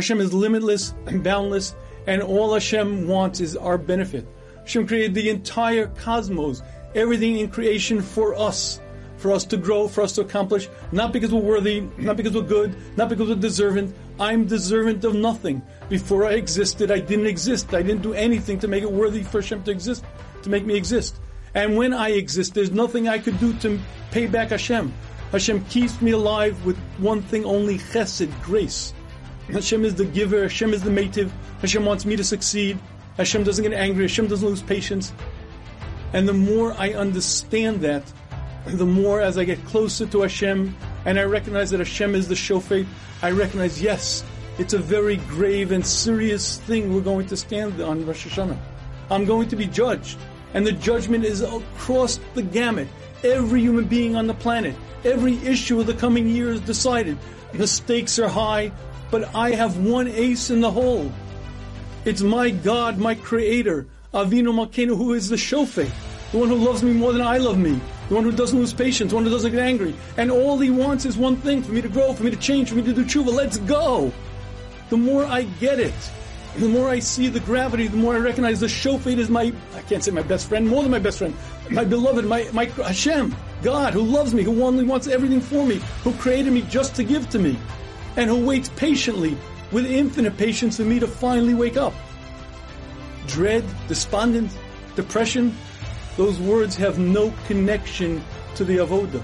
Hashem is limitless and boundless, and all Hashem wants is our benefit. Hashem created the entire cosmos, everything in creation for us, for us to grow, for us to accomplish, not because we're worthy, not because we're good, not because we're deserving. I'm deserving of nothing. Before I existed, I didn't exist. I didn't do anything to make it worthy for Hashem to exist, to make me exist. And when I exist, there's nothing I could do to pay back Hashem. Hashem keeps me alive with one thing only, chesed, grace. Hashem is the giver, Hashem is the mative, Hashem wants me to succeed, Hashem doesn't get angry, Hashem doesn't lose patience. And the more I understand that, the more as I get closer to Hashem and I recognize that Hashem is the shofet, I recognize, yes, it's a very grave and serious thing we're going to stand on Rosh Hashanah. I'm going to be judged. And the judgment is across the gamut. Every human being on the planet, every issue of the coming year is decided. The stakes are high, but I have one ace in the hole. It's my God, my Creator, Avinu Malkeinu, who is the shofet, the one who loves me more than I love me, the one who doesn't lose patience, the one who doesn't get angry. And all he wants is one thing, for me to grow, for me to change, for me to do tshuva. Let's go! The more I get it, the more I see the gravity, the more I recognize the shofet is my, I can't say my best friend, more than my best friend, my beloved, my, my Hashem, God, who loves me, who only wants everything for me, who created me just to give to me, and who waits patiently, with infinite patience for me to finally wake up. Dread, despondent, depression, those words have no connection to the avodah.